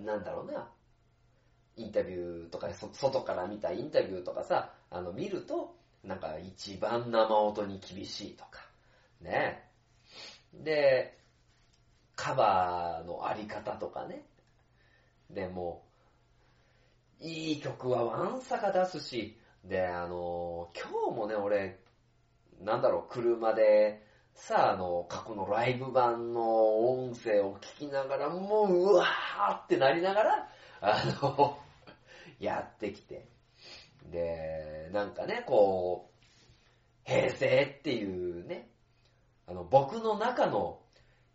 なんだろうな、インタビューとか、外から見たインタビューとかさ、あの、見ると、なんか一番生音に厳しいとか、ね。で、カバーのあり方とかね。でも、いい曲はワンサか出すし、で、あの、今日もね、俺、なんだろう、車で、さあ、あの、過去のライブ版の音声を聞きながら、もう、うわーってなりながら、あの、<laughs> やってきて。で、なんかね、こう、平成っていうね、あの、僕の中の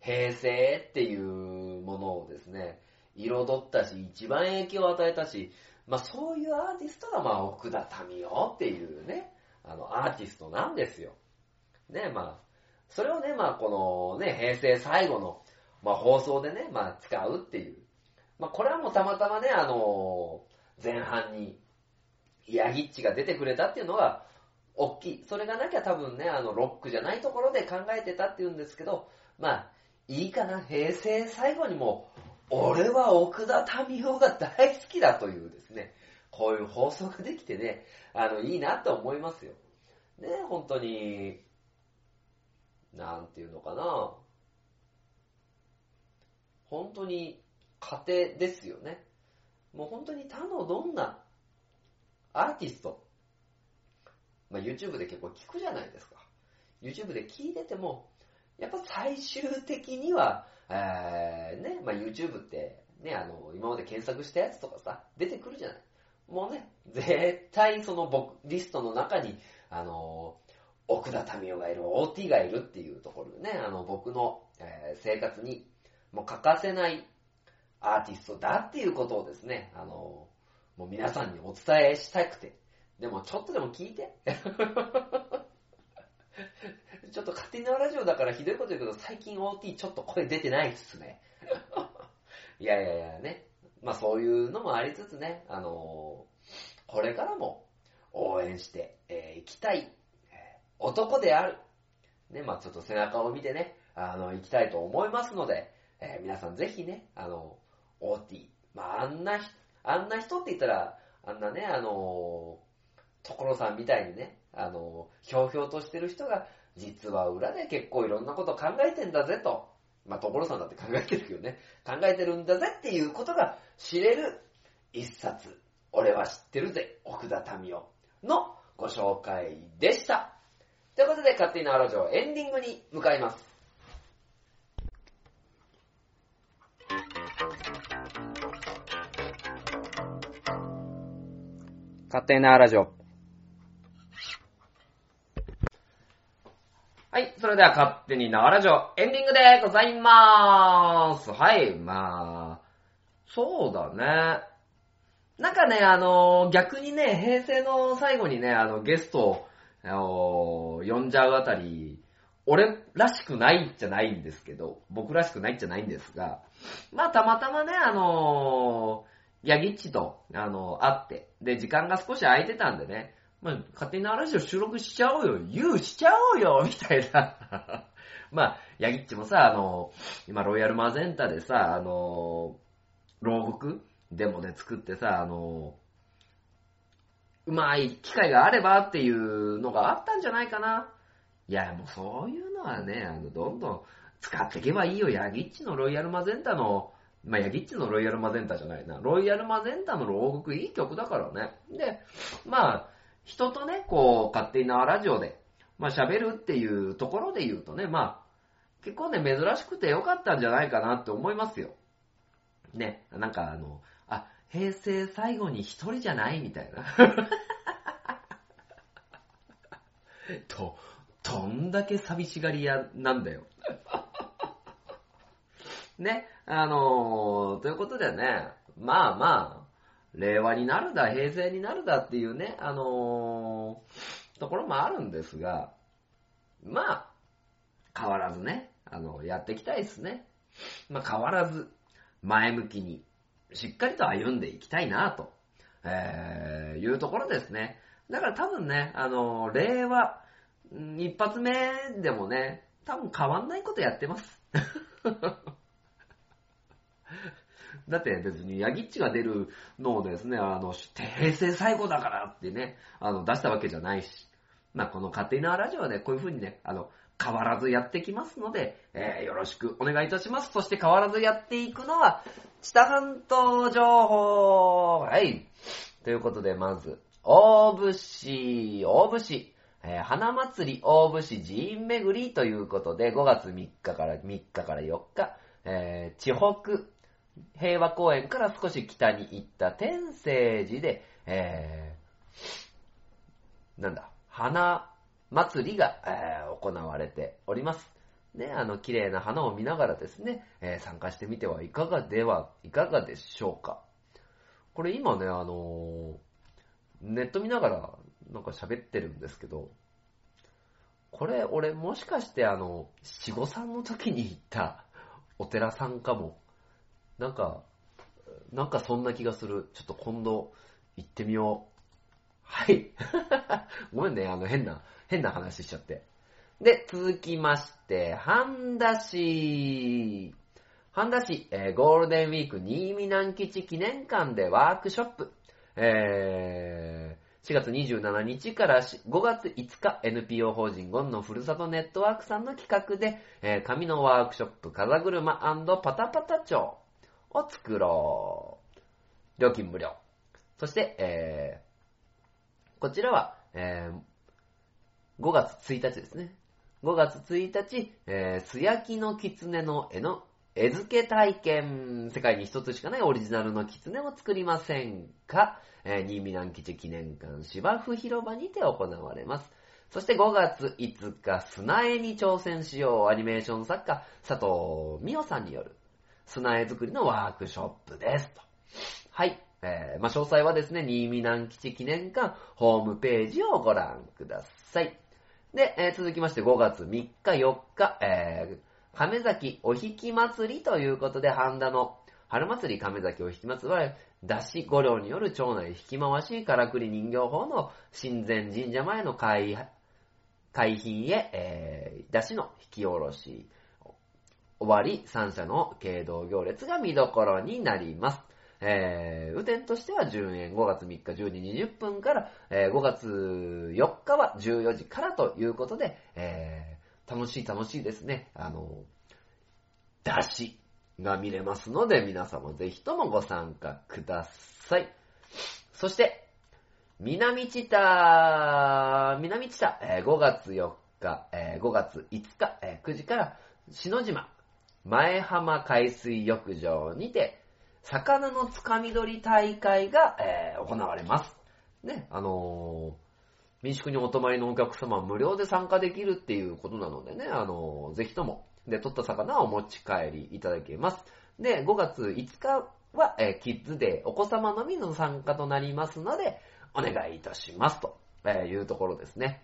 平成っていうものをですね、彩ったし、一番影響を与えたし、まあそういうアーティストが、まあ奥田民生っていうね、あの、アーティストなんですよ。ね、まあ、それをね、まあこのね、平成最後の、まあ放送でね、まあ使うっていう。まあこれはもうたまたまね、あの、前半に、ヤギッチが出てくれたっていうのが、大きい。それがなきゃ多分ね、あの、ロックじゃないところで考えてたっていうんですけど、まあ、いいかな、平成最後にも、俺は奥田民生が大好きだというですね、こういう放送ができてね、あの、いいなって思いますよ。ね、本当に、なんていうのかな。本当に家庭ですよね。もう本当に他のどんなアーティスト、まあ、YouTube で結構聞くじゃないですか。YouTube で聞いてても、やっぱ最終的には、えー、ね、まあ、YouTube って、ね、あの、今まで検索したやつとかさ、出てくるじゃない。もうね、絶対その僕、リストの中に、あの、奥田民生がいる、OT がいるっていうところでね、あの、僕の、えー生活に、もう欠かせないアーティストだっていうことをですね、あの、もう皆さんにお伝えしたくて、でもちょっとでも聞いて。<laughs> ちょっと勝手にラジオだからひどいこと言うけど、最近 OT ちょっと声出てないっすね。<laughs> いやいやいやね。まあそういうのもありつつね、あのこれからも応援してい、えーきたい、男である。ね、まあちょっと背中を見てね、あの、行きたいと思いますので、えー皆さんぜひね、あの、OT、まああんなひ、あんな人って言ったら、あんなね、あの所さんみたいにね、あのひょうひょうとしてる人が、実は裏で結構いろんなこと考えてんだぜと。まあ、所さんだって考えてるけどね、考えてるんだぜっていうことが知れる一冊、俺は知ってるぜ、奥田民生のご紹介でした。ということで、勝手に縄ラジオエンディングに向かいます。勝手に縄ラジオ。はい、それでは勝手に縄ラジオエンディングでございまーす。はい、まあ、そうだね。なんかね、あの、逆にね、平成の最後にね、あの、ゲストを、呼んじゃうあたり、俺らしくないじゃないんですけど、僕らしくないじゃないんですが、まあ、たまたまね、あのヤギッチと、あの、会って、で、時間が少し空いてたんでね、まあ、勝手にラジオ収録しちゃおうよ、言うしちゃおうよ、<laughs> みたいな。<laughs> まあ、ヤギッチもさ、あの、今、ロイヤルマゼンタでさ、あの、牢獄でもね、作ってさ、あの、うまい機会があればっていうのがあったんじゃないかな。いや、もうそういうのはね、あの、どんどん使っていけばいいよ。ヤギッチのロイヤルマゼンタの、まあ、ヤギッチのロイヤルマゼンタじゃないな。ロイヤルマゼンタの牢獄いい曲だからね。で、まあ、人とね、こう、勝手に縄ラジオで、まあ喋るっていうところで言うとね、まあ、結構ね、珍しくてよかったんじゃないかなって思いますよ。ね、なんかあの、あ、平成最後に一人じゃないみたいな。<laughs> と、どんだけ寂しがり屋なんだよ。ね、あのーということでね、まあまあ、令和になるだ、平成になるだっていうね、あのーところもあるんですが、まあ、変わらずね、あの、やっていきたいですね。まあ、変わらず、前向きに、しっかりと歩んでいきたいな、と、えー、いうところですね。だから多分ね、あの、令和、一発目でもね、多分変わんないことやってます。だって別にヤギッチが出るのをですね、あの、平成最後だからってね、あの、出したわけじゃないし、まあ、この勝手になラジオはね、こういう風にね、あの、変わらずやってきますので、えーよろしくお願いいたします。そして変わらずやっていくのは、知多半島情報はい。ということで、まず、大節、大節、えー花祭り大節寺院巡りということで、5月3日から、3日から4日、えー、地北平和公園から少し北に行った天聖寺で、えー、なんだ、花祭りが、えー行われております。ね、あの、綺麗な花を見ながらですね、えー参加してみてはいかがでは、いかがでしょうか。これ今ね、あのネット見ながらなんか喋ってるんですけど、これ俺もしかしてあの、七五三の時に行ったお寺さんかも。なんか、なんかそんな気がする。ちょっと今度行ってみよう。はい。<laughs> ごめんね、あの変な、変な話しちゃって。で、続きまして、半田市。半田市、えーゴールデンウィーク新見南吉記念館でワークショップ。えー4月27日から5月5日 NPO 法人ゴンのふるさとネットワークさんの企画で、えー紙のワークショップ風車パタパタ帳を作ろう。料金無料。そして、えーこちらは、えー5月1日ですね。5月1日、えー、素焼きの狐の絵の絵付け体験。世界に一つしかないオリジナルの狐を作りませんか？えー、新見南吉記念館芝生広場にて行われます。そして5月5日、砂絵に挑戦しよう。アニメーション作家、佐藤美代さんによる砂絵作りのワークショップです。とはい。えー、まあ、詳細はですね、新見南吉記念館ホームページをご覧ください。で、えー続きまして5月3日、4日、えー、亀崎お引き祭りということで、半田の春祭り亀崎お引き祭りは、出し五両による町内引き回し、からくり人形法の神前神社前の会、海浜へ、えー、出しの引き下ろし、終わり、三社の経道行列が見どころになります。えー、雨天としては10円、5月3日10時20分から、えー5月4日は14時からということで、えー楽しい楽しいですね。あの、出しが見れますので、皆様ぜひともご参加ください。そして、南知多、南知多、えー5月4日、えー5月5日、えー9時から、篠島、前浜海水浴場にて、魚のつかみ取り大会が、えー行われます。ね、あのー民宿にお泊まりのお客様は無料で参加できるっていうことなのでね、あのーぜひとも、で、取った魚をお持ち帰りいただけます。で、5月5日は、えーキッズデー、お子様のみの参加となりますので、お願いいたします。というところですね。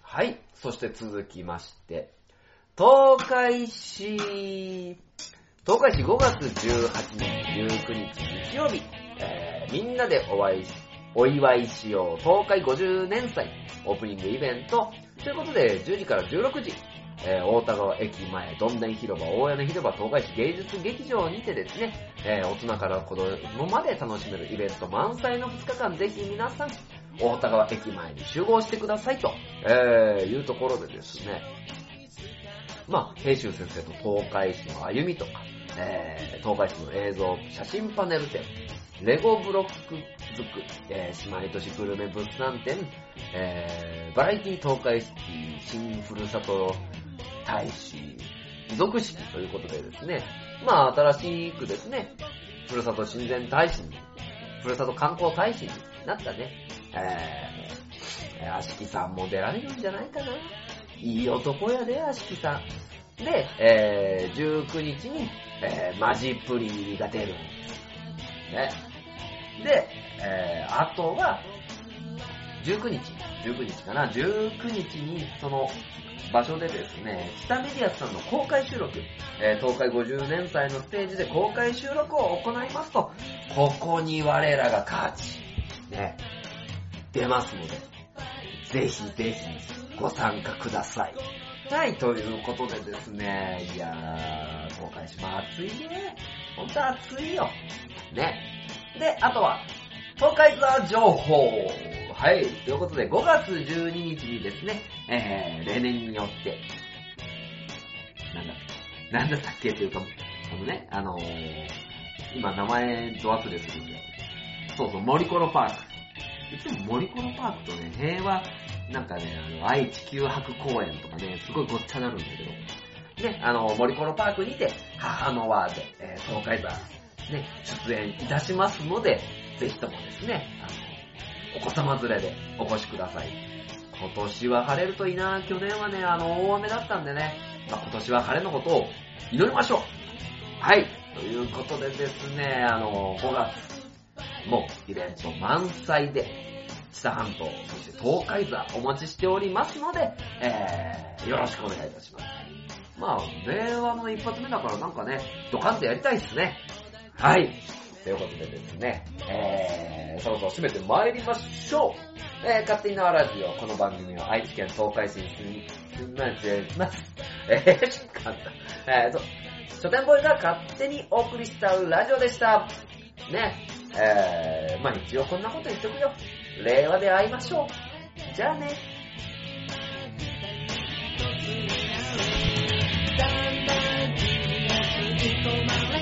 はい。そして続きまして、東海市、東海市5月18日、19日日曜日、えーみんなでお会いし、お祝いしよう、東海50年祭、オープニングイベント、ということで、10時から16時、えー大田川駅前、どんでん広場、大屋根広場、東海市芸術劇場にてですね、えー大人から子供まで楽しめるイベント満載の2日間、ぜひ皆さん、大田川駅前に集合してくださいと、えーいうところでですね、まあ、平修先生と東海市の歩みとか、えー東海市の映像、写真パネル展、レゴブロック作り、えー姉妹都市グルメ物産展、えーバラエティ東海市新ふるさと大使、属式ということでですね、まあ、新しくですね、ふるさと親善大使に、ふるさと観光大使になったね、えー、あしきさんも出られるんじゃないかな。いい男やで、あしきさん。で、えー、19日に、えー、マジプリが出る。ね。で、えー、あとは、19日、19日かな、19日にその場所でですね、北メディアさんの公開収録、えー東海50年祭のステージで公開収録を行いますと、ここに我らがカーチ、ね、出ますので、ぜひぜひご参加ください。はい、ということでですね、いやー、公開します暑いね。ほんと暑いよ。ね。で、あとは、東海ツアー情報。はい。ということで、5月12日にですね、えー、例年によって、なんだっけ、なんだったっけっていうか、あのね、あのー、今名前ド忘れするんだよ。そうそう、森コロパーク。いつも森コロパークとね、平和、なんかね、あの、愛地球博公園とかね、すごいごっちゃなるんだけど、ね、あの、森コロパークにて、母の輪で、えー、東海座、ね、出演いたしますので、ぜひともですね、あの、お子様連れでお越しください。今年は晴れるといいな。去年はね、あの、大雨だったんでね、まあ、今年は晴れのことを祈りましょう。はい。ということでですね、あの、5月、もうイベント満載で、知多半島、そして東海座お待ちしておりますので、えー、よろしくお願いいたします。まあ、令和の一発目だからなんかね、ドカンとやりたいっすね。はい。ということでですね、えー、そろそろ締めて参りましょう。えー、勝手に縄ラジオ、この番組は愛知県東海市に住み、住みます。えー、しかった。えーと、書店ボーイが勝手にお送りしちゃうラジオでした。ね、えー、まあ一応こんなこと言っとくよ。令和で会いましょう。じゃあね。だんだん気が